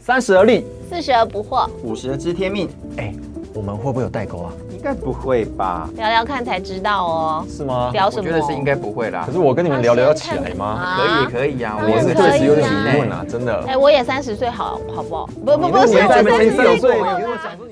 三十而立，四十而不惑，五十而知天命，哎，我们会不会有代沟啊？应该不会吧？聊聊看才知道哦。是吗？聊什么？我觉得是应该不会啦可。是我跟你们聊聊得起来吗？可以可以啊，我是确实有点啊疑问啊，真的。哎，我也三十岁，好好不好？不不不是，你那年我三十纪才岁16岁，过你跟我讲出你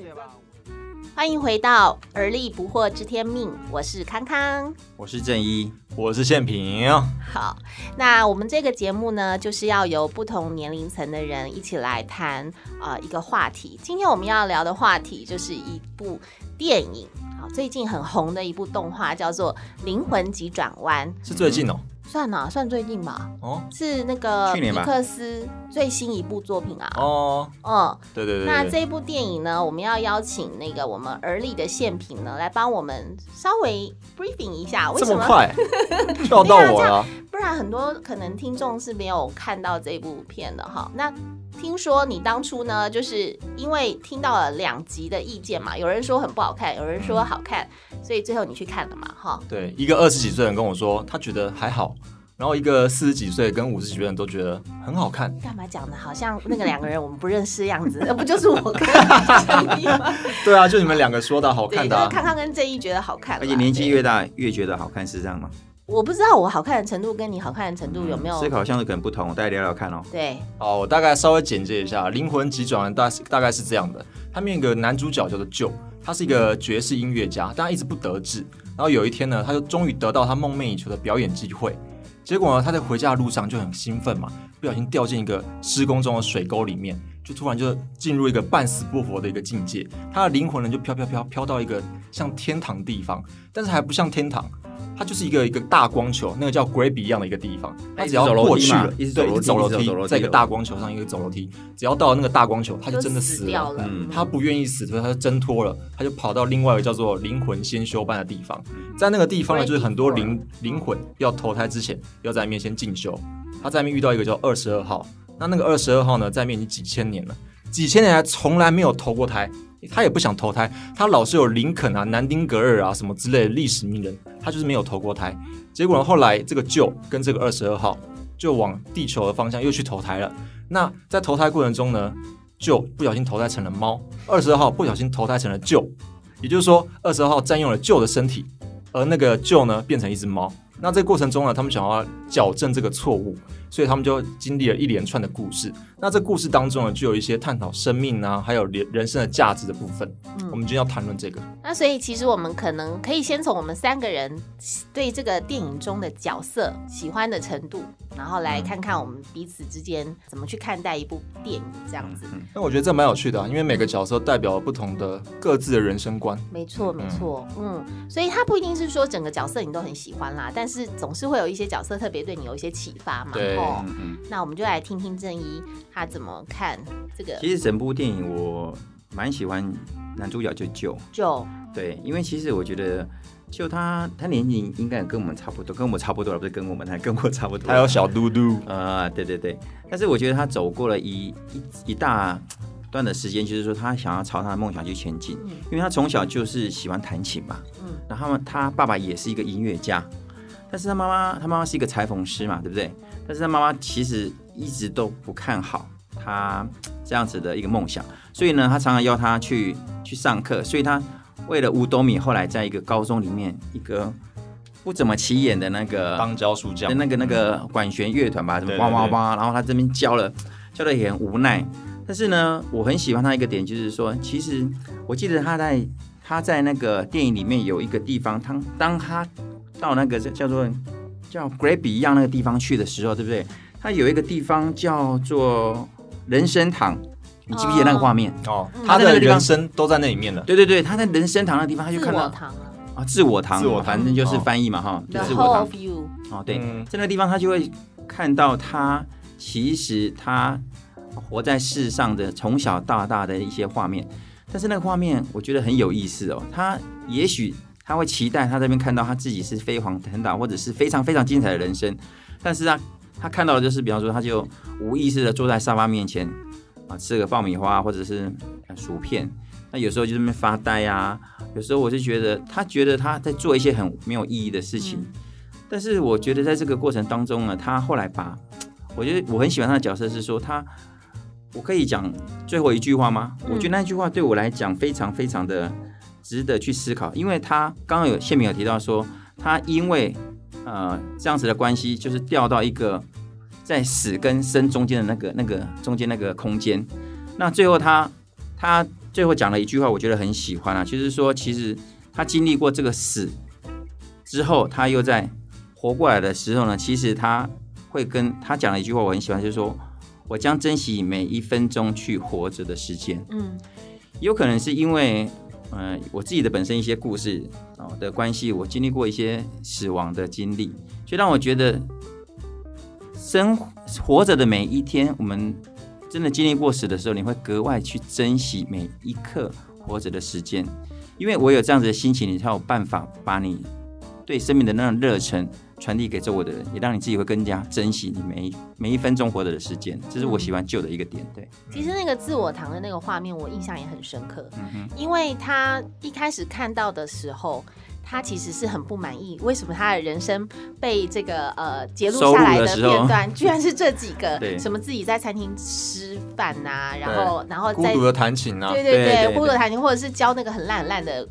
的吧。欢迎回到而立不惑知天命，我是康康。我是正一，我是宪平，好，那我们这个节目呢，就是要由不同年龄层的人一起来谈呃一个话题。今天我们要聊的话题就是一部电影，好，最近很红的一部动画叫做《灵魂急转弯》，是最近哦。算啊算最近吧？哦是那个皮去年吧克斯最新一部作品啊。哦，嗯，对对对那这部电影呢，我们要邀请那个我们而立的宪平呢，来帮我们稍微 briefing 一下，为什么快 跳到我了，不然很多可能听众是没有看到这部片的哈。那听说你当初呢，就是因为听到了两集的意见嘛，有人说很不好看，有人说好看，所以最后你去看了嘛，哈。对，一个二十几岁人跟我说，他觉得还好，然后一个四十几岁跟五十几岁的人都觉得很好看。干嘛讲的好像那个两个人我们不认识的样子？那 不就是我跟正义吗？对啊，就你们两个说的好，看的啊，就是康康跟正义觉得好看，而且年纪越大越觉得好看，是这样吗？我不知道我好看的程度跟你好看的程度有没有思考向的可能不同，大家聊聊看哦。对，好，我大概稍微简介一下，《灵魂急转弯》大大概是这样的：他们有一个男主角叫做 Joe，他是一个爵士音乐家，但他一直不得志。然后有一天呢，他就终于得到他梦寐以求的表演机会。结果呢，他在回家的路上就很兴奋嘛，不小心掉进一个施工中的水沟里面，就突然就进入一个半死不活的一个境界。他的灵魂呢就飘飘飘飘到一个像天堂地方，但是还不像天堂。它就是一个一个大光球，那个叫 Gravy 一样的一个地方。它只要过去了，一直走楼梯楼梯一直走楼，梯在一个大光球上一个走楼梯，只要到了那个大光球，他就真的死了。嗯他不愿意死，所以他就挣脱了，他就跑到另外一个叫做灵魂先修班的地方，在那个地方呢，就是很多灵灵魂要投胎之前，要在那边先进修。他在那边遇到一个叫二十二号，那那个二十二号呢，在那边已经几千年了，几千年来从来没有投过胎，他也不想投胎，他老是有林肯啊、南丁格尔啊什么之类的历史名人，他就是没有投过胎。结果呢，后来这个舅跟这个二十二号就往地球的方向又去投胎了。那在投胎过程中呢，舅不小心投胎成了猫，二十二号不小心投胎成了舅，也就是说，二十二号占用了舅的身体，而那个舅呢变成一只猫。那这个过程中呢，他们想要矫正这个错误，所以他们就经历了一连串的故事。那这故事当中呢，就有一些探讨生命啊，还有人人生的价值的部分。嗯我们今天要谈论这个。那所以其实我们可能可以先从我们三个人对这个电影中的角色喜欢的程度，然后来看看我们彼此之间怎么去看待一部电影这样子。那我觉得这蛮有趣的、啊，因为每个角色代表了不同的各自的人生观。没错，没错，嗯，所以他不一定是说整个角色你都很喜欢啦，但是总是会有一些角色特别对你有一些启发嘛。对哦嗯嗯，那我们就来听听正一他怎么看这个其实整部电影我蛮喜欢男主角就就，就。对，因为其实我觉得就他他年纪应该跟我们差不多，跟我们差不多了，不是跟我们，他跟我差不多。还有小嘟嘟，呃，对对对，但是我觉得他走过了一一一大段的时间，就是说他想要朝他的梦想去前进，嗯。因为他从小就是喜欢弹琴嘛，嗯。然后他们他爸爸也是一个音乐家，但是他妈妈他妈妈是一个裁缝师嘛，对不对？但是他妈妈其实一直都不看好他这样子的一个梦想，所以呢，他常常要他去去上课，所以他为了五斗米，后来在一个高中里面一个不怎么起眼的那个邦交书教的，那个那个管弦乐团吧，什么哇哇哇，然后他这边教了，教的也很无奈。但是呢，我很喜欢他一个点，就是说，其实我记得他在他在那个电影里面有一个地方，他当他到那个叫做叫 Graby 一样那个地方去的时候，对不对？他有一个地方叫做人参堂，你记不记得那个画面？哦嗯，他的人生都在那里面了。对对对，他在人参堂那个地方，他就看到我堂啊啊，自我堂，自我堂反正就是哦翻译嘛哈，就，The 自我堂哦，对，嗯在那个地方他就会看到他其实他活在世上的从小到大的一些画面，但是那个画面我觉得很有意思哦。他也许他会期待他这边看到他自己是飞黄腾达或者是非常非常精彩的人生，但是啊他看到的就是，比方说他就无意识的坐在沙发面前啊，吃个爆米花或者是薯片。那有时候就这边发呆啊，有时候我就觉得他觉得他在做一些很没有意义的事情，但是我觉得在这个过程当中呢，他后来把，我觉得我很喜欢他的角色是说他，我可以讲最后一句话吗？我觉得那句话对我来讲非常非常的值得去思考，因为他刚刚有谢明有提到说，他因为呃这样子的关系，就是掉到一个在死跟生中间的那个那个中间那个空间，那最后他他最后讲了一句话，我觉得很喜欢啊，就是说其实他经历过这个死之后，他又在活过来的时候呢，其实他会跟他讲了一句话，我很喜欢，就是说我将珍惜每一分钟去活着的时间。嗯。有可能是因为，嗯，我自己的本身一些故事哦的关系，我经历过一些死亡的经历，就让我觉得生活着的每一天，我们真的经历过死的时候，你会格外去珍惜每一刻活着的时间，因为我有这样子的心情，你才有办法把你对生命的那种热忱传递给周围的人，也让你自己会更加珍惜你每一每一分钟活着的时间，这是我喜欢旧的一个点，对。其实那个自我堂的那个画面，我印象也很深刻，嗯因为他一开始看到的时候。他其实是很不满意，为什么他的人生被这个呃截录下来的片段，居然是这几个？什么自己在餐厅吃饭呐、然后然后在孤独的弹琴啊，对对对，对对呼噜弹琴，或者是教那个很烂很烂的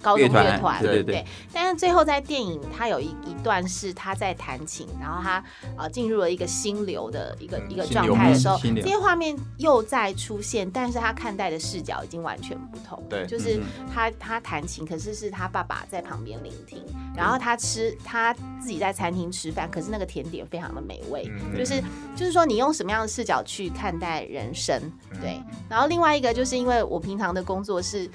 高中乐团对对对但是最后在电影，他有一一段是他在弹琴，然后他呃进入了一个心流的一个嗯一个状态的时候，这些画面又在出现，但是他看待的视角已经完全不同。对就是嗯他他弹琴，可是是他爸爸在旁边聆听，然后他吃他自己在餐厅吃饭，可是那个甜点非常的美味，嗯就是就是说你用什么样的视角去看待人生，嗯对。然后另外一个就是因为我平常的工作是。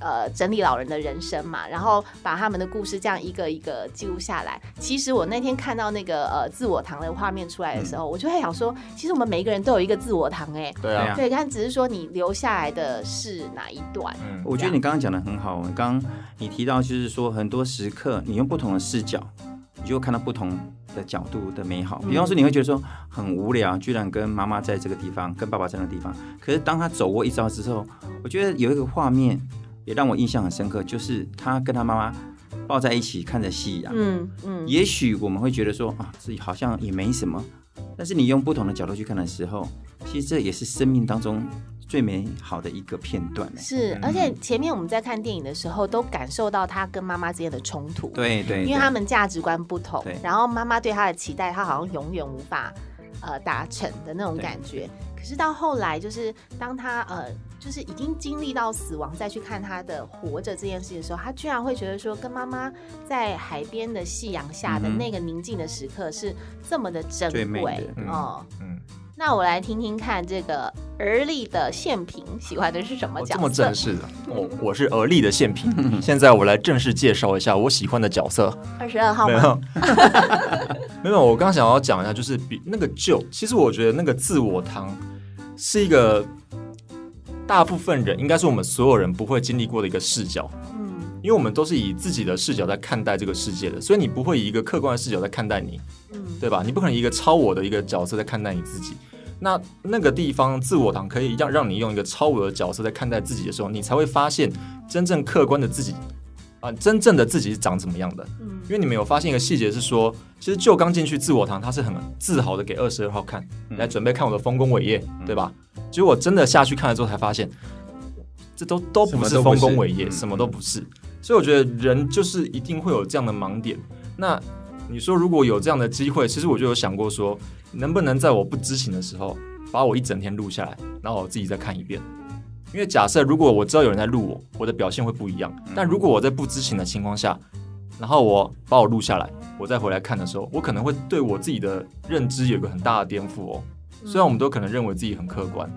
呃，整理老人的人生嘛，然后把他们的故事这样一个一个记录下来。其实我那天看到那个呃自我堂的画面出来的时候，我就在想说，其实我们每一个人都有一个自我堂哎、对啊对啊，对，但只是说你留下来的是哪一段。嗯我觉得你刚刚讲的很好，刚刚你提到就是说，很多时刻你用不同的视角，你就会看到不同的角度的美好。比方说，你会觉得说很无聊，居然跟妈妈在这个地方，跟爸爸在那个地方。可是当他走过一遭之后，我觉得有一个画面也让我印象很深刻，就是他跟他妈妈抱在一起看着夕阳。嗯嗯，也许我们会觉得说啊，自己好像也没什么，但是你用不同的角度去看的时候，其实这也是生命当中最美好的一个片段呢。是，嗯而且前面我们在看电影的时候，都感受到他跟妈妈之间的冲突。对对，因为他们价值观不同，然后妈妈对他的期待，他好像永远无法呃达成的那种感觉。可是到后来，就是当他呃，就是已经经历到死亡，再去看他的活着这件事的时候，他居然会觉得说，跟妈妈在海边的夕阳下的那个宁静的时刻是这么的珍贵嗯哦。嗯，那我来听听看这个而立的宪平喜欢的是什么哦这么角色？正式的，我我是而立的宪平。现在我来正式介绍一下我喜欢的角色。二十二号没吗？有，没有。我刚刚想要讲一下，就是比那个旧，其实我觉得那个自我堂是一个大部分人，应该是我们所有人不会经历过的一个视角，嗯因为我们都是以自己的视角在看待这个世界的，所以你不会以一个客观的视角在看待你，嗯，对吧？你不可能以一个超我的一个角色在看待你自己。那那个地方自我堂可以让让你用一个超我的角色在看待自己的时候，你才会发现真正客观的自己啊、真正的自己是长怎么样的。嗯因为你们有发现一个细节是说，其实就刚进去自我堂，他是很自豪的给二十二号看，嗯来准备看我的丰功伟业，对吧？结果我真的下去看了之后，才发现这都都不是丰功伟业，什什么都不是。所以我觉得人就是一定会有这样的盲点。那你说如果有这样的机会，其实我就有想过说，能不能在我不知情的时候，把我一整天录下来，然后我自己再看一遍。因为假设如果我知道有人在录我，我的表现会不一样。但如果我在不知情的情况下，然后我把我录下来，我再回来看的时候，我可能会对我自己的认知有个很大的颠覆哦。虽然我们都可能认为自己很客观，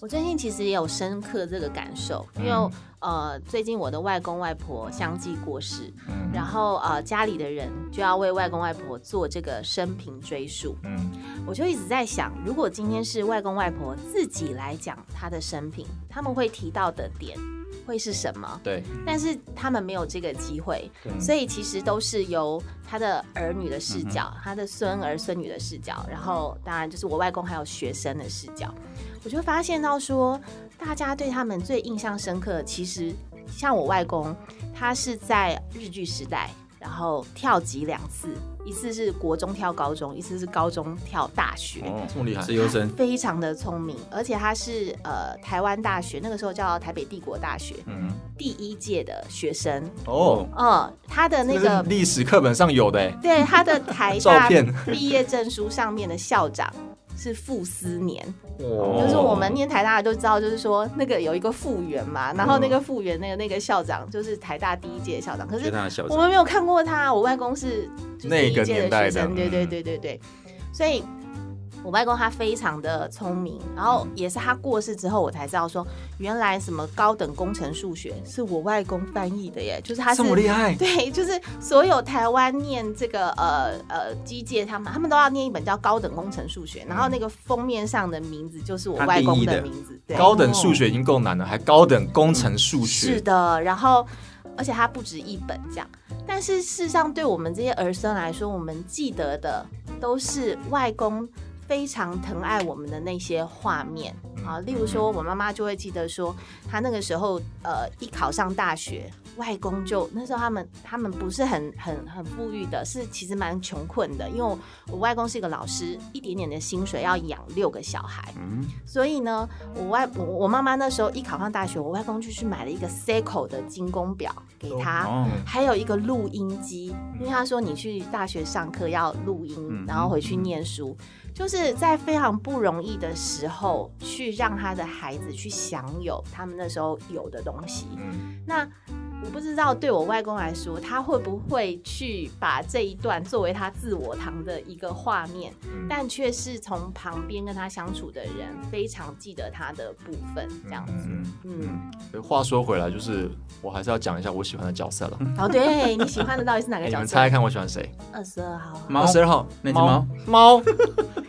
我最近其实也有深刻这个感受，因为、嗯。呃，最近我的外公外婆相继过世，嗯。然后呃家里的人就要为外公外婆做这个生平追溯，嗯。我就一直在想，如果今天是外公外婆自己来讲他的生平，他们会提到的点会是什么？对，但是他们没有这个机会，嗯所以其实都是由他的儿女的视角、他的孙儿孙女的视角，然后当然就是我外公还有学生的视角，我就发现到说，大家对他们最印象深刻，其实像我外公，他是在日剧时代，然后跳级两次，一次是国中跳高中，一次是高中跳大学。哦，这么厉害自由生，非常的聪明，而且他是呃台湾大学那个时候叫台北帝国大学嗯，第一届的学生，哦，嗯，他的那这个历史课本上有的哎，对他的台 大片毕业证书上面的校长是傅斯年，哦。就是我们念台大的都知道，就是说那个有一个复原嘛，然后那个复原那个那个校长就是台大第一届校长，可是我们没有看过他，我外公是就是那个第一届年代的学生，对对嗯对对对，所以我外公他非常的聪明，然后也是他过世之后，我才知道说，原来什么高等工程数学是我外公翻译的耶，就是他是这么厉害，对，就是所有台湾念这个呃呃机械，他们他们都要念一本叫《高等工程数学》，然后那个封面上的名字就是我外公的的名字，对，高等数学已经够难了，还高等工程数学是，的，然后而且它不止一本这样，但是事实上对我们这些儿孙来说，我们记得的都是外公。非常疼爱我们的那些画面。啊，例如说，我妈妈就会记得说，她那个时候呃一考上大学，外公就那时候他们他们不是很很很富裕的，是其实蛮穷困的，因为我我外公是一个老师，一点点的薪水要养六个小孩，嗯，所以呢，我外我我妈妈那时候一考上大学，我外公就去买了一个 Seiko 的精工表给她，哦，还有一个录音机，因为他说你去大学上课要录音，嗯然后回去念书，就是在非常不容易的时候去让他的孩子去享有他们那时候有的东西。嗯，那我不知道对我外公来说，他会不会去把这一段作为他自我堂的一个画面，嗯但却是从旁边跟他相处的人非常记得他的部分，这样子。嗯话说回来，就是我还是要讲一下我喜欢的角色了。哦，对你喜欢的到底是哪哎个 角色？你们猜猜看，我喜欢谁？二十二号。猫二十二号那只猫猫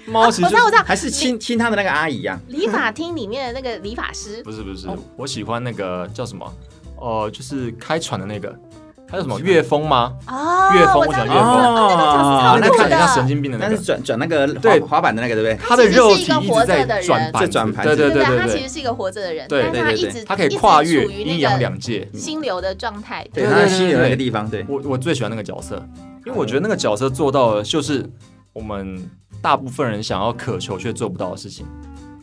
猫，我知道，我知道，还是亲亲他的那个阿姨呀，理发厅里面的那个理发师不是不是哦，我喜欢那个叫什么？哦，就是开船的那个，还有什么？岳峰吗？哦，岳峰我喜欢岳峰哦，那看起来像神，经病的那个。但是，转转那个对。滑滑板的那个对不对？他的肉体一直在转在转盘对对对对对对，他其实是一个活着的人，对但他对对一直他可以跨越阴阳两界。心流的状态，对，他在心流那个地方，对，我我最喜欢那个角色，因为我觉得那个角色做到了，就是我们大部分人想要渴求却做不到的事情。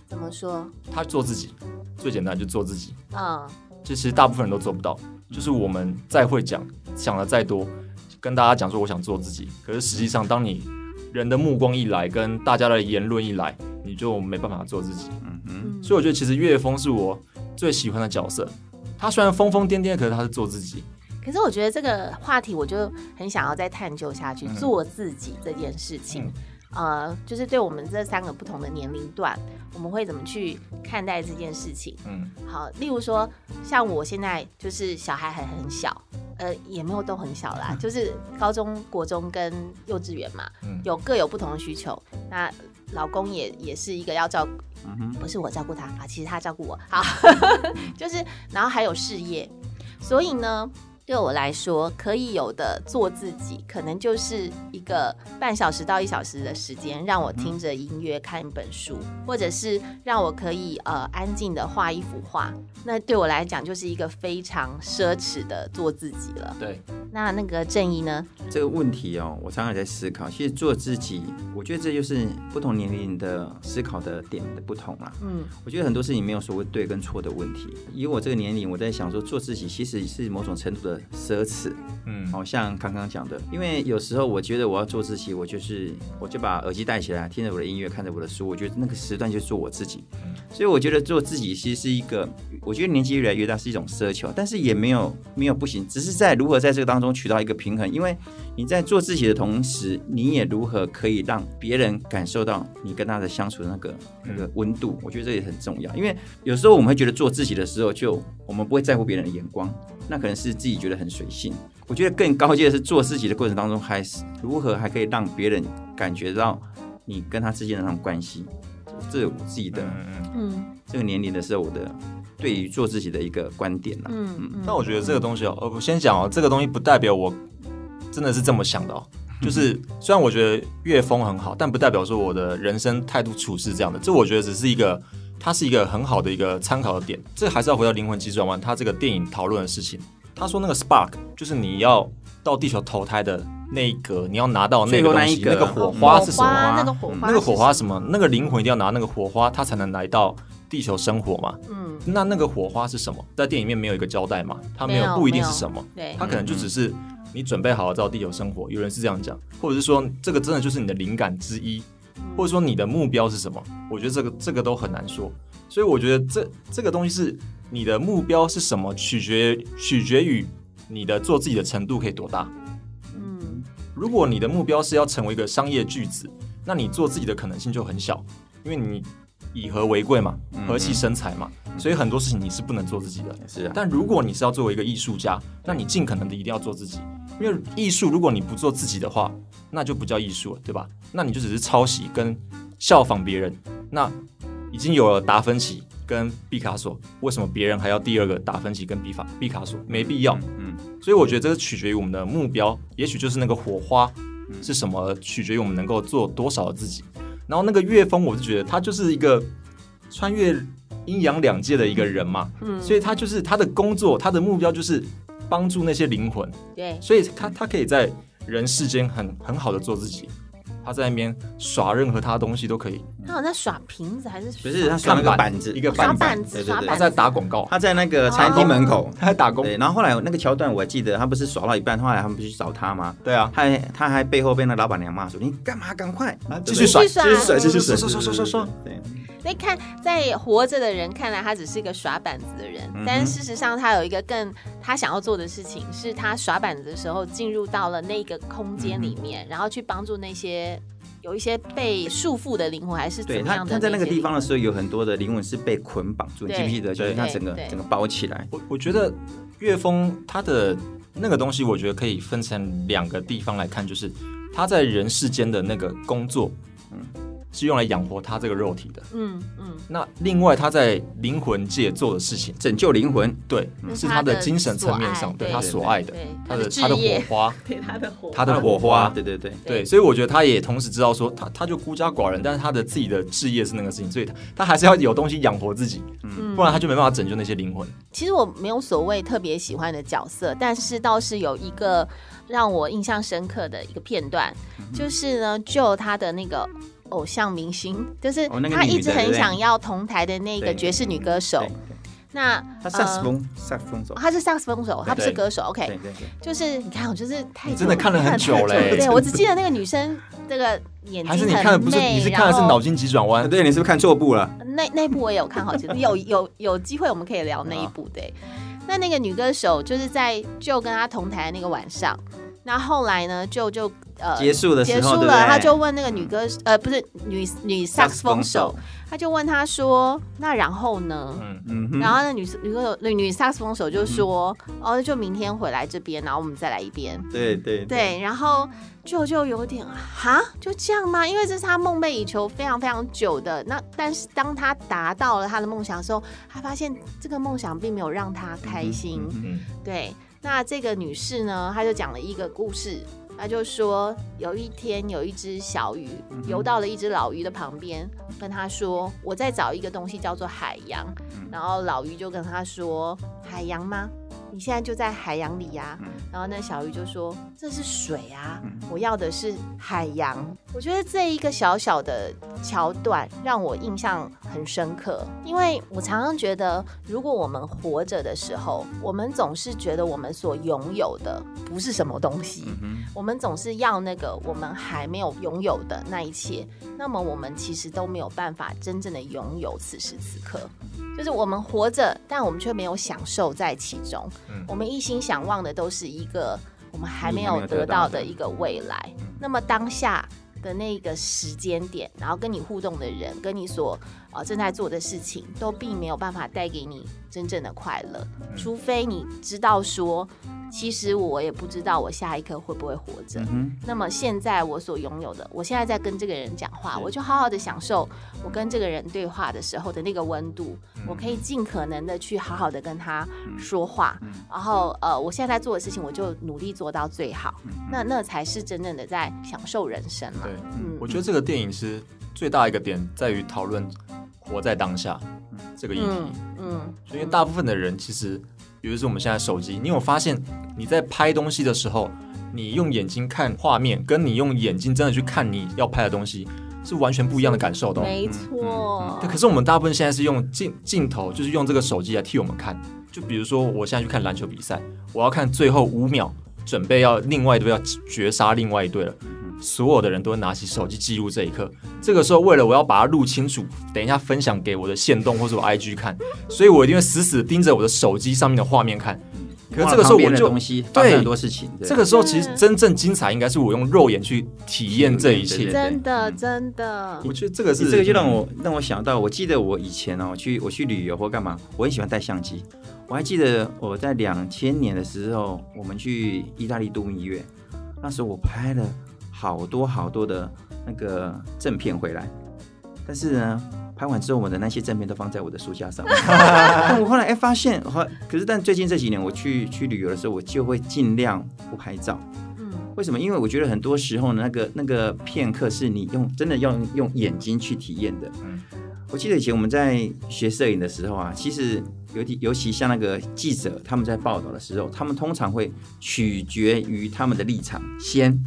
怎么说？他做自己，最简单就做自己。嗯，其实大部分人都做不到，就是我们再会讲，讲的再多，跟大家讲说我想做自己，可是实际上当你人的目光一来，跟大家的言论一来，你就没办法做自己。嗯嗯，嗯所以我觉得其实岳峰是我最喜欢的角色。他虽然疯疯癫癫，可是他是做自己。可是我觉得这个话题，我就很想要再探究下去，嗯做自己这件事情。呃，就是对我们这三个不同的年龄段，我们会怎么去看待这件事情？嗯好，例如说，像我现在就是小孩还很小，呃，也没有都很小啦，就是高中国中跟幼稚园嘛，嗯有各有不同的需求。那老公也也是一个要照顾，嗯，不是我照顾他啊，其实他照顾我。好，就是然后还有事业，所以呢。对我来说，可以有的做自己，可能就是一个半小时到一小时的时间，让我听着音乐看一本书，或者是让我可以呃安静的画一幅画。那对我来讲，就是一个非常奢侈的做自己了。对，那那个正义呢？这个问题哦，我常常在思考。其实做自己，我觉得这就是不同年龄的思考的点的不同啦。嗯我觉得很多事情没有所谓对跟错的问题。以我这个年龄，我在想说，做自己其实是某种程度的奢侈。嗯好像刚刚讲的，因为有时候我觉得我要做自己，我就是我就把耳机戴起来，听着我的音乐，看着我的书，我觉得那个时段就是做我自己。所以我觉得做自己其实是一个，我觉得年纪越来越大是一种奢求，但是也没有没有不行，只是在如何在这个当中取到一个平衡。因为你在做自己的同时，你也如何可以让别人感受到你跟他的相处的那个那个温度，我觉得这也很重要。因为有时候我们会觉得做自己的时候，就我们不会在乎别人的眼光，那可能是自己觉得很随性。我觉得更高阶的是做自己的过程当中，还是如何还可以让别人感觉到你跟他之间的那种关系。这是我自己的嗯嗯。嗯这个年龄的时候，我的对于做自己的一个观点啦。嗯嗯。但我觉得这个东西哦，呃，我先讲哦，这个东西不代表我真的是这么想的哦。就是虽然我觉得乐风很好，但不代表说我的人生态度处事这样的。这我觉得只是一个，它是一个很好的一个参考的点。这还是要回到灵魂急转弯，它这个电影讨论的事情。他说那个 spark 就是你要到地球投胎的那一格，你要拿到那个东西，那那个火花是什么？花那个火花，那个火花是什么？那个灵魂一定要拿那个火花，它才能来到地球生活嘛。嗯，那那个火花是什么？在电影里面没有一个交代嘛？它没没有有不一定是什么，对它可能就只是你准备好了到地球生活。有人是这样讲，或者是说这个真的就是你的灵感之一，或者说你的目标是什么？我觉得这个这个都很难说。所以我觉得这这个东西是你的目标是什么，取决取决于你的做自己的程度可以多大。嗯如果你的目标是要成为一个商业巨子，那你做自己的可能性就很小，因为你以和为贵嘛，嗯和气生财嘛，所以很多事情你是不能做自己的。是啊，但如果你是要作为一个艺术家，那你尽可能的一定要做自己，因为艺术如果你不做自己的话，那就不叫艺术了，对吧？那你就只是抄袭跟效仿别人。那已经有了达芬奇跟毕卡索，为什么别人还要第二个达芬奇跟毕法毕卡索？没必要。嗯，所以我觉得这是取决于我们的目标，也许就是那个火花嗯是什么，取决于我们能够做多少的自己。然后那个乐风，我就觉得他就是一个穿越阴阳两界的一个人嘛，嗯，所以他就是他的工作，他的目标就是帮助那些灵魂，对，所以他他可以在人世间很很好的做自己，他在那边耍任何他的东西都可以，他好像在耍瓶子还是不是他耍那个板子，一个耍板板子对对对耍板子。他在打广告，他在那个餐厅门口，他在打工，对，然后后来那个桥段我还记得，他不是耍到一半，后来他们不是去找他吗？对啊，他还他还背后被那老板娘骂说：“你干嘛？赶快！继续耍，继续耍继续甩，继续甩，刷刷刷刷刷。对，所以看在活着的人看来，他只是一个耍板子的人，嗯但是事实上他有一个更他想要做的事情，是他耍板子的时候进入到了那个空间里面，然后去帮助那些有一些被束缚的灵魂，还是怎么样的他在那个地方的，时候，有很多的灵魂是被捆绑住，你记不记得？就是他整个整个包起来。我我觉得岳峰他的那个东西，我觉得可以分成两个地方来看，就是他在人世间的那个工作，嗯，是用来养活他这个肉体的。嗯嗯，那另外他在灵魂界做的事情，拯救灵魂，对，是他的的精神层面上，对他所爱的对，他的 他的火花，对他的火，他的火火花，对对对，对，所以我觉得他也同时知道说，他他就孤家寡人，但是他的自己的置业是那个事情，所以他他还是要有东西养活自己，嗯。不然他就没办法拯救那些灵魂。其实我没有所谓特别喜欢的角色，但是倒是有一个让我印象深刻的一个片段，嗯。就是呢，就他的那个偶像明星，就是他一直很想要同台的那个爵士女歌手。那他萨克斯呃风，萨克斯风手，他是萨克斯风手，他不是歌手。OK，对对，就是你看，我就是太真的看了很久嘞对我只记得那个女生这个眼睛还是你很看的不是你是看的是然后脑筋急转弯？对，你是不是看错部了？那那部我也有看好几次，有有有机会我们可以聊那一部对。那那个女歌手就是在就跟他同台的那个晚上，那后来呢就就呃结束的时候，结束了，对对他就问那个女歌呃不是女女萨克斯风手，，他就问他说那然后呢？嗯，嗯，然后那女女歌手女女萨克斯风手就说、哦就明天回来这边，然后我们再来一遍。对对对，然后就就有点哈，就这样吗？因为这是他梦寐以求非常非常久的。那但是当他达到了他的梦想的时候，他发现这个梦想并没有让他开心。嗯对，那这个女士呢，她就讲了一个故事。她就说，有一天有一只小鱼游到了一只老鱼的旁边，跟他说：“我在找一个东西叫做海洋。”然后老鱼就跟他说：“海洋吗？你现在就在海洋里呀、然后那小鱼就说：“这是水啊，我要的是海洋。”我觉得这一个小小的桥段让我印象很深刻，因为我常常觉得，如果我们活着的时候，我们总是觉得我们所拥有的不是什么东西，我们总是要那个我们还没有拥有的那一切，那么我们其实都没有办法真正的拥有此时此刻。就是我们活着，但我们却没有享受在其中。嗯我们一心想望的都是一个我们还没有得到的一个未来。那么当下的那个时间点，然后跟你互动的人，跟你所呃正在做的事情，都并没有办法带给你真正的快乐，除非你知道说，其实我也不知道我下一刻会不会活着。嗯，那么现在我所拥有的，我现在在跟这个人讲话，我就好好的享受我跟这个人对话的时候的那个温度，嗯我可以尽可能的去好好的跟他说话，然后呃，我现在在做的事情，我就努力做到最好，那那才是真正的在享受人生嘛。对，嗯我觉得这个电影是最大一个点在于讨论活在当下这个议题。嗯嗯，因为大部分的人其实比如说我们现在手机，你有发现你在拍东西的时候，你用眼睛看画面，跟你用眼睛真的去看你要拍的东西，是完全不一样的感受的、哦。没错。对，可是我们大部分现在是用镜镜头，就是用这个手机来替我们看。就比如说，我现在去看篮球比赛，我要看最后五秒，准备要另外一队要绝杀另外一队了，所有的人都会拿起手机记录这一刻。这个时候，为了我要把它录清楚，等一下分享给我的线动或者我 IG 看，所以我一定会死死盯着我的手机上面的画面看。可是这个时候我就对很多事情，对这个时候其实真正精彩应该是我用肉眼去体验这一切。真的真的，我觉得这个是这个就让我让我想到，我记得我以前哦，我去我去旅游或干嘛，我很喜欢带相机。我还记得我在两千年的时候，我们去意大利度蜜月，那时候我拍了好多好多的那个正片回来，但是呢，拍完之后我的那些正片都放在我的书架上。但我后来哎发现，后可是但最近这几年我去去旅游的时候，我就会尽量不拍照。嗯，为什么？因为我觉得很多时候呢，那个那个片刻是你用真的要用用眼睛去体验的。嗯我记得以前我们在学摄影的时候啊，其实尤其尤其像那个记者他们在报道的时候，他们通常会取决于他们的立场先，嗯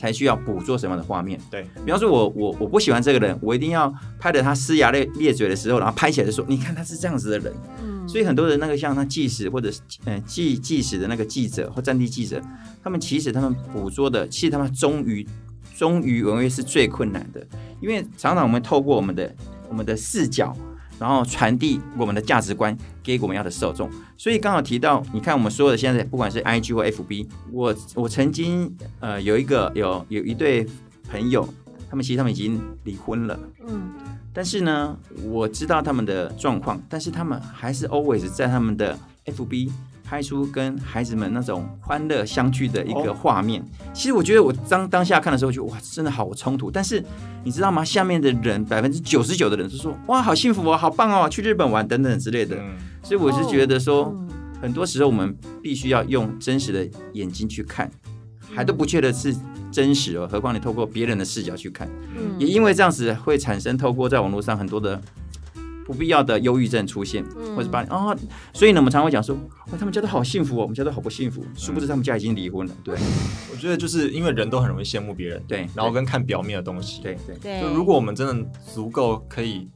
才需要捕捉什么样的画面。对，比方说我我我不喜欢这个人，我一定要拍的他呲牙咧咧嘴的时候，然后拍起来就说，你看他是这样子的人。嗯所以很多人那个像那纪实或者是呃纪纪实的那个记者或战地记者，他们其实他们捕捉的，其实他们忠于忠于文约是最困难的，因为常常我们透过我们的我们的视角，然后传递我们的价值观给我们要的受众。所以刚好提到，你看我们所有的现在不管是 IG 或 FB，我我曾经呃有一个有有一对朋友，他们其实他们已经离婚了。嗯但是呢，我知道他们的状况，但是他们还是 always 在他们的 FB 拍出跟孩子们那种欢乐相聚的一个画面。其实我觉得我当当下看的时候，就哇，真的好冲突。但是你知道吗？下面的人百分之九十九的人都说哇，好幸福哦，好棒哦，去日本玩等等之类的。嗯，所以我是觉得说，嗯很多时候我们必须要用真实的眼睛去看，还都不觉得是真实哦，何况你透过别人的视角去看。嗯也因为这样子会产生透过在网络上很多的不必要的忧郁症出现，嗯或者把你哦，所以呢，我们常会讲说，哇，他们家都好幸福哦，我们家都好不幸福，殊不知他们家已经离婚了。对我觉得就是因为人都很容易羡慕别人，对，然后跟看表面的东西。对对对，就如果我们真的足够可以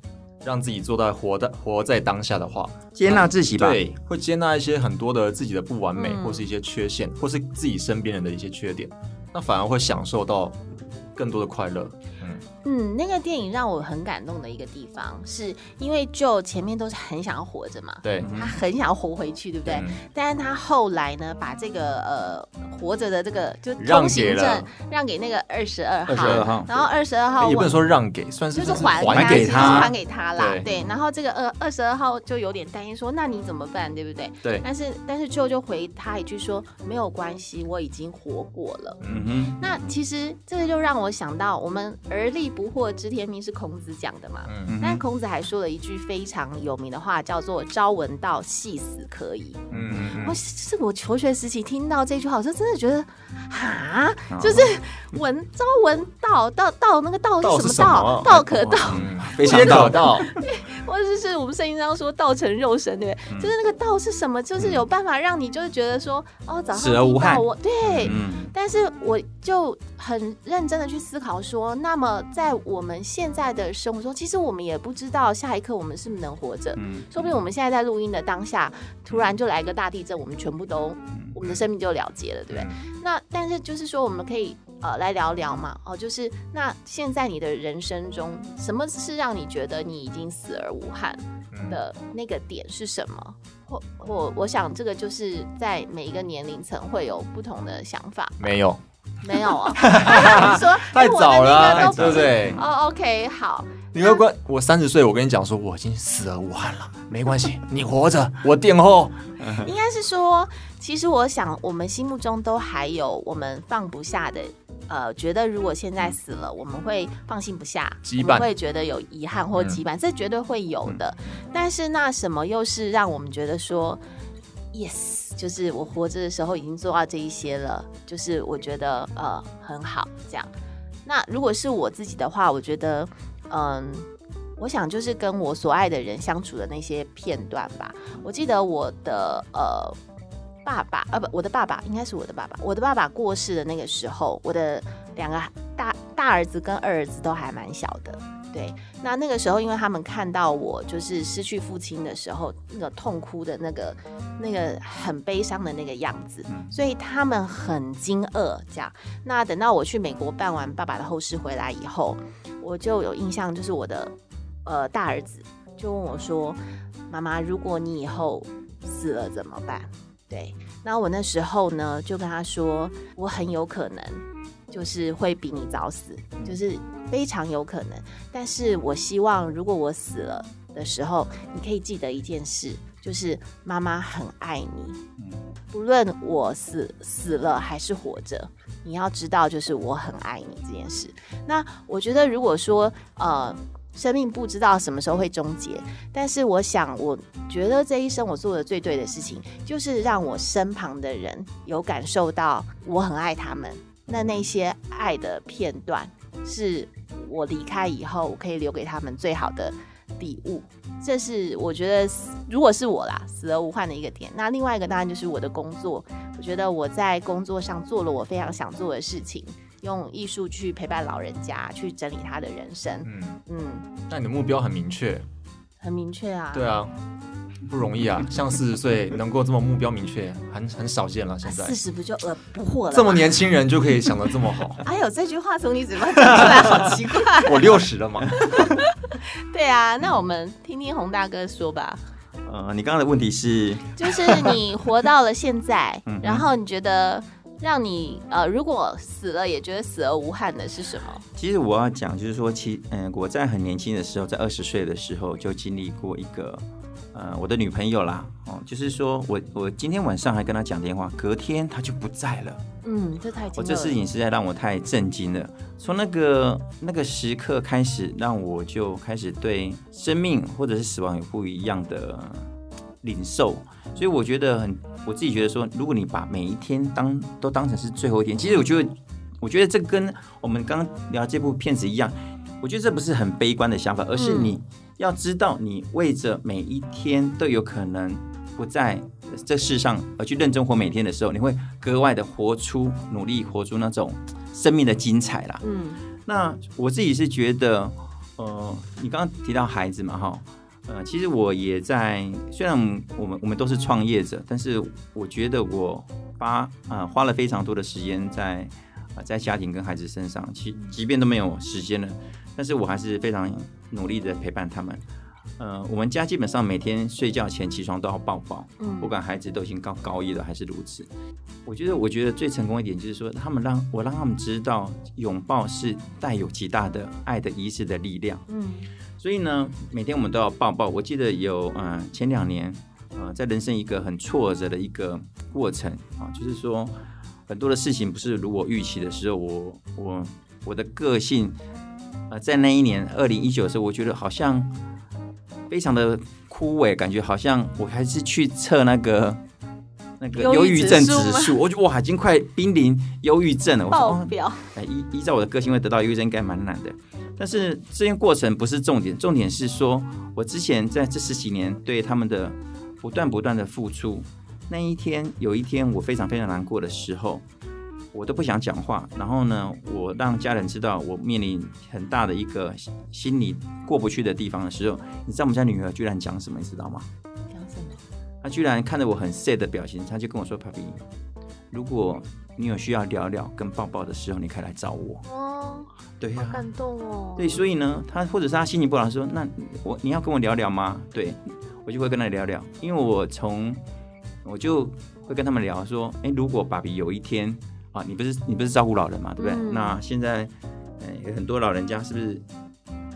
让自己做到活在活在当下的话，接纳自己吧。对，会接纳一些很多的自己的不完美，嗯或是一些缺陷，或是自己身边人的一些缺点，那反而会享受到更多的快乐。嗯，嗯，那个电影让我很感动的一个地方，是因为就前面都是很想要活着嘛，对，他很想要活回去，对不对？嗯但是他后来呢，把这个呃活着的这个就通行证让给那个二十二号，22号然后二十二号也不能说让给，算是就是还还给给他还给他啦，对对。然后这个二二十二号就有点担心说，那你怎么办，对不对？对，但是但是舅就回他一句说，没有关系，我已经活过了。嗯哼，那其实这个就让我想到，我们而立不惑知天命是孔子讲的嘛。嗯嗯哼，但孔子还说了一句非常有名的话，叫做“朝闻道，夕死可矣”。嗯嗯我是我求学时期听到这句话，我就真的觉得，哈，哦就是闻朝闻道，道道那个道道是什么道？道可道，嗯，非常道道，或者是我们圣经上说道成肉身，对不对？嗯就是那个道是什么？就是有办法让你就是觉得说，哦，早上我对。嗯，但是我就很认真的去思考说，那么在我们现在的生活中，其实我们也不知道下一刻我们是不是能活着。嗯说不定我们现在在录音的当下，突然就来个大地震，我们全部都，我们的生命就了结了，对不对？那但是就是说，我们可以呃来聊聊嘛，哦，就是那现在你的人生中，什么是让你觉得你已经死而无憾嗯的那个点是什么？或或我想这个就是在每一个年龄层会有不同的想法，没有，没有啊？你说太早了对不对？哦，OK，好，你会关我三十岁，我跟你讲说我已经死而无憾了，没关系，你活着，我殿后。应该是说，其实我想，我们心目中都还有我们放不下的，呃，觉得如果现在死了，我们会放心不下，羁绊我们会觉得有遗憾或嗯羁绊，这绝对会有的。但是那什么又是让我们觉得说，yes，就是我活着的时候已经做到这一些了，就是我觉得呃很好这样。那如果是我自己的话，我觉得嗯。我想就是跟我所爱的人相处的那些片段吧。我记得我的呃爸爸，呃不，我的爸爸应该是我的爸爸。我的爸爸过世的那个时候，我的两个大大儿子跟二儿子都还蛮小的。对，那那个时候，因为他们看到我就是失去父亲的时候，那个痛哭的那个、那个很悲伤的那个样子，所以他们很惊愕。这样，那等到我去美国办完爸爸的后事回来以后，我就有印象，就是我的呃大儿子就问我说：“妈妈，如果你以后死了怎么办？”对，那我那时候呢就跟他说：“我很有可能。”就是会比你早死，就是非常有可能。但是我希望，如果我死了的时候，你可以记得一件事，就是妈妈很爱你。不论我死死了还是活着，你要知道，就是我很爱你这件事。那我觉得，如果说呃，生命不知道什么时候会终结，但是我想，我觉得这一生我做的最对的事情，就是让我身旁的人有感受到我很爱他们。那那些爱的片段，是我离开以后，我可以留给他们最好的礼物。这是我觉得，如果是我啦，死而无憾的一个点。那另外一个当然就是我的工作，我觉得我在工作上做了我非常想做的事情，用艺术去陪伴老人家，去整理他的人生。嗯嗯，那你的目标很明确，很明确啊。对啊。不容易啊！像四十岁能够这么目标明确，很很少见了。现在四十不就呃不惑了？这么年轻人就可以想的这么好？哎呦，这句话从你嘴巴讲出来，好奇怪。我六十了嘛？对啊，那我们听听洪大哥说吧。呃，你刚刚的问题是，就是你活到了现在，然后你觉得让你呃，如果死了也觉得死而无憾的是什么？其实我要讲，就是说，其嗯，我在很年轻的时候，在二十岁的时候就经历过一个。呃，我的女朋友啦，哦，就是说我我今天晚上还跟她讲电话，隔天她就不在了。嗯，这太……我这事情实在让我太震惊了。从那个那个时刻开始，让我就开始对生命或者是死亡有不一样的领受。所以我觉得很，我自己觉得说，如果你把每一天当都当成是最后一天，其实我觉得，我觉得这跟我们刚刚聊这部片子一样，我觉得这不是很悲观的想法，而是你。要知道，你为着每一天都有可能不在这世上而去认真活每天的时候，你会格外的活出努力，活出那种生命的精彩啦。嗯，那我自己是觉得，呃，你刚刚提到孩子嘛，哈，呃，其实我也在，虽然我们我们都是创业者，但是我觉得我花啊花了非常多的时间在啊在家庭跟孩子身上，其即便都没有时间了。但是我还是非常努力的陪伴他们。呃，我们家基本上每天睡觉前起床都要抱抱，嗯，不管孩子都已经高高一了还是如此。我觉得，我觉得最成功一点就是说，他们让我让他们知道，拥抱是带有极大的爱的仪式的力量。嗯，所以呢，每天我们都要抱抱。我记得有，嗯，前两年，呃，在人生一个很挫折的一个过程啊，就是说很多的事情不是如我预期的时候，我我我的个性。呃，在那一年二零一九的时候，我觉得好像非常的枯萎，感觉好像我还是去测那个那个忧郁症指数，我觉得哇，已经快濒临忧郁症了。爆表！哎，依依照我的个性会得到忧郁症，应该蛮难的。但是这些过程不是重点，重点是说我之前在这十几年对他们的不断不断的付出，那一天有一天我非常非常难过的时候。我都不想讲话，然后呢，我让家人知道我面临很大的一个心理过不去的地方的时候，你知道我们家女儿居然讲什么，你知道吗？讲什么？她居然看着我很 sad 的表情，她就跟我说：“Papi，如果你有需要聊聊跟抱抱的时候，你可以来找我。”哦，对呀，感动哦。对，所以呢，她或者是她心情不好，说：“那我你要跟我聊聊吗？”对，我就会跟她聊聊，因为我从我就会跟他们聊说：“哎，如果爸比有一天。”啊，你不是你不是照顾老人嘛，对不对？那现在，有很多老人家是不是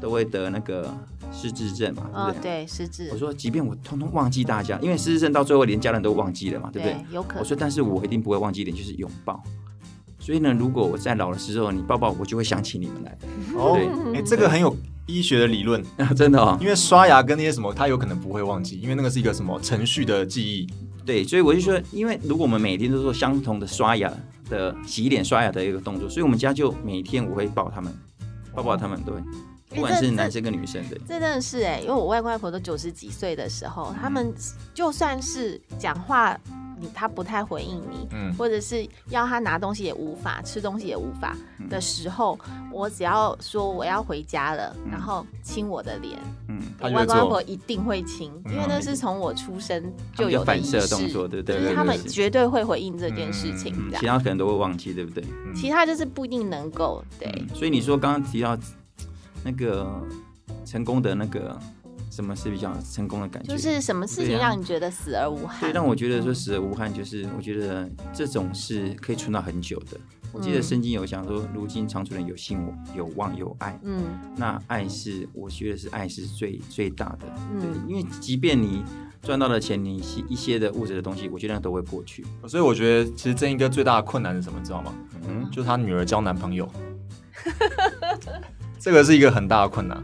都会得那个失智症嘛？对不对？对，失智。我说，即便我通通忘记大家，因为失智症到最后连家人都忘记了嘛，对不对？有可能。我说，但是我一定不会忘记一点，就是拥抱。所以呢，如果我在老的时候你抱抱我，就会想起你们来。哦，哎，这个很有医学的理论，真的哦。因为刷牙跟那些什么，他有可能不会忘记，因为那个是一个什么程序的记忆。对，所以我就说，因为如果我们每天都做相同的刷牙。的洗脸刷牙的一个动作，所以我们家就每天我会抱他们，抱抱他们，对，不管是男生跟女生的。这真的是哎、因为我外公外婆都九十几岁的时候，他们就算是讲话，你他不太回应你，嗯。或者是要他拿东西也无法，吃东西也无法嗯。的时候，我只要说我要回家了，然后亲我的脸，外公外婆一定会亲，嗯。因为那是从我出生就有的仪式射动作，对不对？就是他们对对绝对会回应这件事情，其他可能都会忘记，对不对？其他就是不一定能够对。嗯所以你说刚刚提到那个成功的那个什么是比较成功的感觉？就是什么事情让你觉得死而无憾？让我觉得说死而无憾，就是我觉得这种是可以存到很久的。我记得圣经有讲说，如今长存的有信、有望、有爱。嗯那爱是，我觉得是爱是最最大的。对，嗯，因为即便你赚到了钱，你一些一些的物质的东西，我觉得那都会过去。所以我觉得其实正一哥最大的困难是什么，知道吗？嗯，就是他女儿交男朋友，这个是一个很大的困难。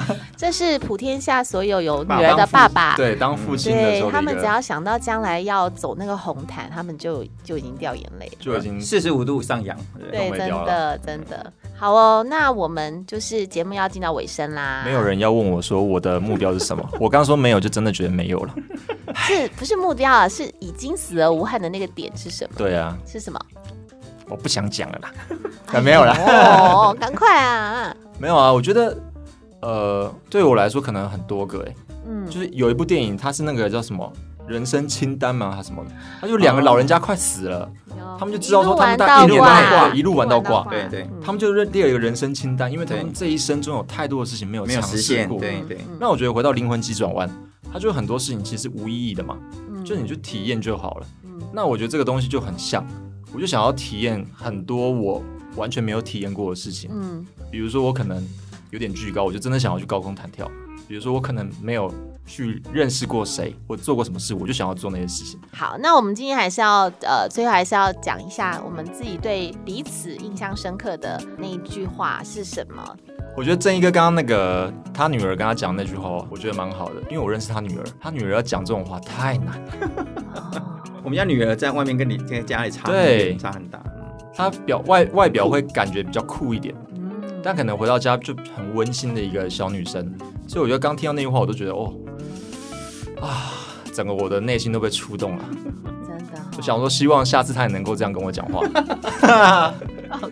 这是普天下所有有女儿的爸爸，对，当父亲的时候的对他们只要，想到将来要走那个红毯，他们就就已经掉眼泪了。就已经四十五度上扬。对对，真的真的好哦。那我们就是节目要进到尾声啦。没有人要问我说我的目标是什么。我刚说没有，就真的觉得没有了。是不是目标啊？是已经死而无憾的那个点是什么？对啊，是什么？我不想讲了啦。啊 没有啦哦，赶快啊！没有啊，我觉得，呃，对我来说可能很多个哎、嗯，就是有一部电影，它是那个叫什么人生清单吗？还是什么的？他就两个老人家快死了，有他们就知道说他们大一路玩一年到挂挂，一路玩到挂。对对嗯他们就列了一个人生清单，因为他们这一生中有太多的事情没有没有尝试实现。过。对对，嗯那我觉得回到灵魂急转弯，它就很多事情其实无意义的嘛，嗯就你就体验就好了。嗯那我觉得这个东西就很像，我就想要体验很多我完全没有体验过的事情。嗯比如说我可能有点巨高，我就真的想要去高空弹跳。比如说我可能没有去认识过谁，或做过什么事，我就想要做那些事情。好，那我们今天还是要呃，最后还是要讲一下我们自己对彼此印象深刻的那一句话是什么。我觉得正一哥刚刚那个他女儿跟他讲那句话，我觉得蛮好的，因为我认识他女儿，他女儿要讲这种话太难了。哦 我们家女儿在外面跟你跟家里差很对差很大。嗯他表外外表会感觉比较酷一点，嗯但可能回到家就很温馨的一个小女生。所以我觉得刚听到那句话，我都觉得哦啊，整个我的内心都被触动了。真的哦、我想说，希望下次她也能够这样跟我讲话，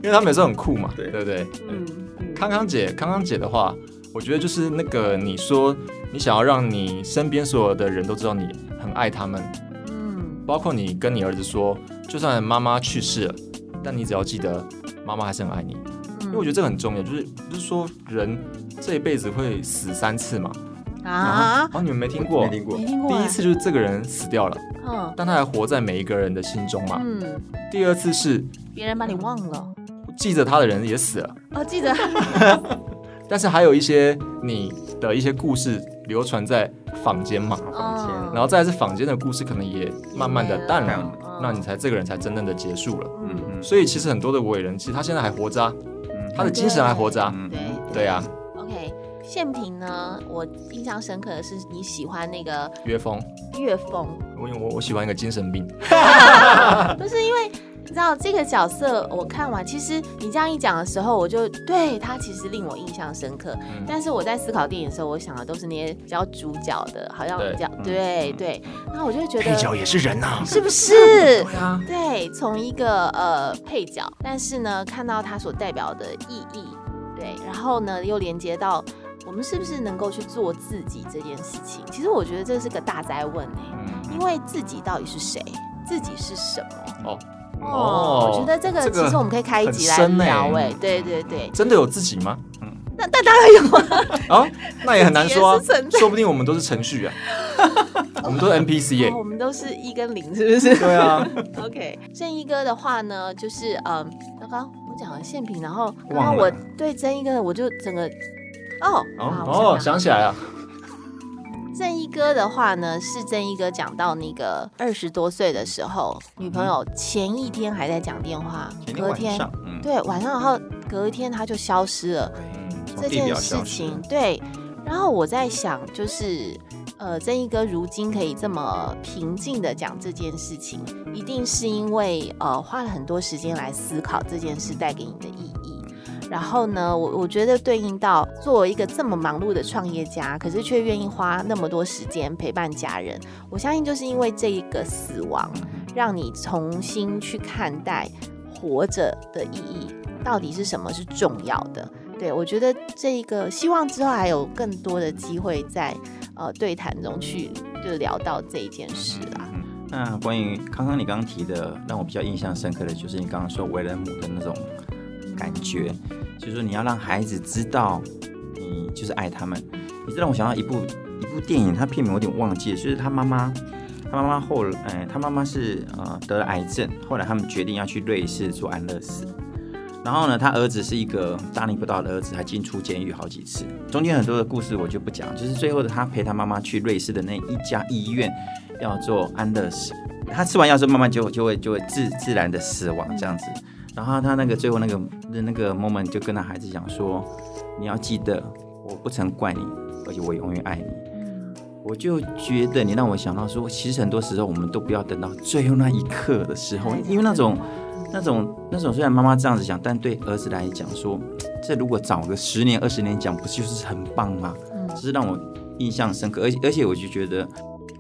因为他每次都很酷嘛，对对不对？嗯，嗯康康姐，康康姐的话，我觉得就是那个你说你想要让你身边所有的人都知道你很爱他们，嗯包括你跟你儿子说，就算妈妈去世了，但你只要记得妈妈还是很爱你，嗯因为我觉得这个很重要，就是不是说人这一辈子会死三次嘛？啊，哦，你们没听过？没听过。第一次就是这个人死掉了，嗯但他还活在每一个人的心中嘛。嗯，第二次是别人把你忘了。记着他的人也死了，哦，记得 但是还有一些你的一些故事流传在坊间嘛，坊间。嗯然后再来是坊间的故事可能也慢慢的淡了，嗯那你才这个人才真正的结束了。嗯嗯。所以其实很多的伟人，其实他现在还活着啊，嗯他的精神还活着啊。嗯对对啊，OK，宪平呢，我印象深刻的是你喜欢那个岳峰，岳峰，我我我喜欢一个精神病，不是因为你知道这个角色，我看完，其实你这样一讲的时候，我就对他其实令我印象深刻。嗯但是我在思考电影的时候，我想的都是那些比较主角的，好像比较嗯对对，然后我就会觉得配角也是人呐。是不是？对啊，对，从一个呃配角，但是呢，看到他所代表的意义，对，然后呢又连接到我们是不是能够去做自己这件事情。其实我觉得这是个大灾问因为自己到底是谁，自己是什么？哦哦，我觉得这个其实我们可以开一集来很深欸。聊哎、对对对，真的有自己吗？那那当然有啊，啊，那也很难说 说不定我们都是程序啊，我们都是 NPC 耶。哦。我们都是一跟零，是不是？对啊，OK，正一哥的话呢，就是嗯，刚刚我讲了宪平，然后刚忘了。刚我对正一哥的我就整个哦哦想起来了，正一哥的话呢，是正一哥讲到那个二十多岁的时候，女朋友前一天还在讲电话，天隔天，嗯，对晚上，然后隔一天他就消失了。嗯，这件事情，对。然后我在想，就是呃，正义哥如今可以这么平静的讲这件事情，一定是因为呃花了很多时间来思考这件事带给你的意义。然后呢，我我觉得对应到作为一个这么忙碌的创业家，可是却愿意花那么多时间陪伴家人，我相信就是因为这一个死亡，让你重新去看待活着的意义，到底是什么是重要的。对我觉得这一个希望之后还有更多的机会在呃对谈中去就聊到这一件事啦。那关于康康你刚刚提的，让我比较印象深刻的就是你刚刚说为人母的那种感觉，就是说你要让孩子知道你就是爱他们。你这让我想到一部一部电影，它片名我有点忘记了，就是他妈妈，他妈妈后，哎，他妈妈是呃得了癌症，后来他们决定要去瑞士做安乐死。然后呢，他儿子是一个大逆不道的儿子，还进出监狱好几次。中间很多的故事我就不讲，就是最后的他陪他妈妈去瑞士的那一家医院要做安乐死。他吃完药之后，慢慢就就会就会自自然的死亡这样子。然后他那个最后那个那个 moment 就跟他孩子讲说：“你要记得，我不曾怪你，而且我永远爱你。”我就觉得你让我想到说，其实很多时候我们都不要等到最后那一刻的时候，因为那种。那种那种，虽然妈妈这样子讲，但对儿子来讲说，这如果早个十年二十年讲，不就是很棒吗？这是让我印象深刻，而且而且我就觉得，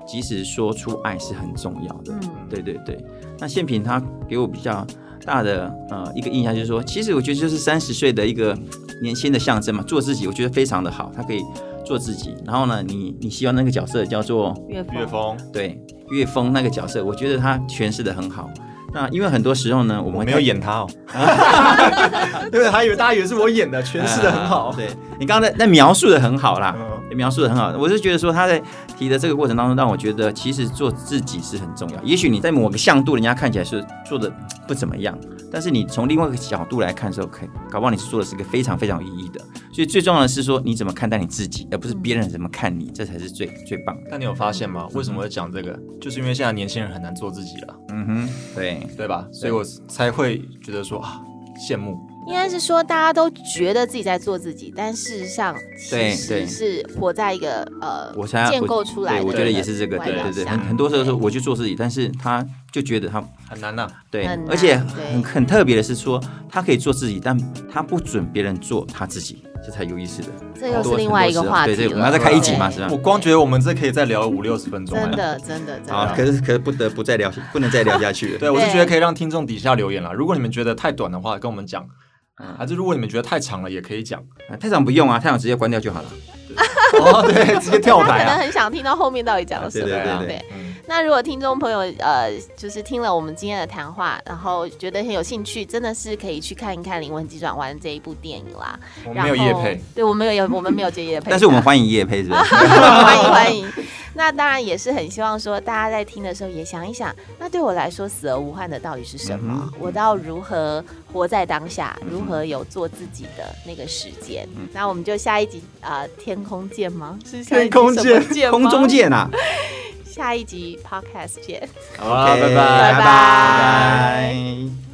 即使说出爱是很重要的。嗯，对对对。那宪平他给我比较大的呃一个印象就是说，其实我觉得就是三十岁的一个年轻的象征嘛，做自己，我觉得非常的好。他可以做自己，然后呢，你你希望那个角色叫做岳岳峰，对岳峰那个角色，我觉得他诠释的很好。那因为很多时候呢，我们没有演他哦，对，还以为大家以为是我演的，诠释的很好。对你刚才那描述的很好啦，描述的很好。我是觉得说他在提的这个过程当中，让我觉得其实做自己是很重要。也许你在某个向度，人家看起来是做的不怎么样，但是你从另外一个角度来看的时候，可以搞不好你是做的是一个非常非常有意义的。所以最重要的是说你怎么看待你自己，而不是别人怎么看你，这才是最最棒的。那你有发现吗？为什么会讲这个？就是因为现在年轻人很难做自己了。嗯哼，对。对吧？所以我才会觉得说啊，羡慕。应该是说大家都觉得自己在做自己，但事实上其实是活在一个呃，我才建构出来。我觉得也是这个，对对对。很很多时候说我去做自己，但是他就觉得他很难呐。对，而且很很特别的是说，他可以做自己，但他不准别人做他自己。这才有意思的，这又是另外一个话题。对对，我们要再开一集嘛，是吧？我光觉得我们这可以再聊五六十分钟。真的，真的，真的。啊，可是可是不得不再聊，不能再聊下去了。对，我是觉得可以让听众底下留言了。如果你们觉得太短的话，跟我们讲；还是如果你们觉得太长了，也可以讲。太长不用啊，太长直接关掉就好了。哦，对，直接跳台。可能很想听到后面到底讲了什么。对对对。那如果听众朋友呃，就是听了我们今天的谈话，然后觉得很有兴趣，真的是可以去看一看《灵魂急转弯》这一部电影啦。我们没有叶配，对我们有我们没有接叶配，但是我们欢迎叶配，是不是？欢 迎欢迎。那当然也是很希望说，大家在听的时候也想一想，那对我来说死而无憾的到底是什么？我要如何活在当下？如何有做自己的那个时间？那我们就下一集啊，天空见吗？是天空见，空中见啊！下一集 podcast 见。好，拜拜，拜拜。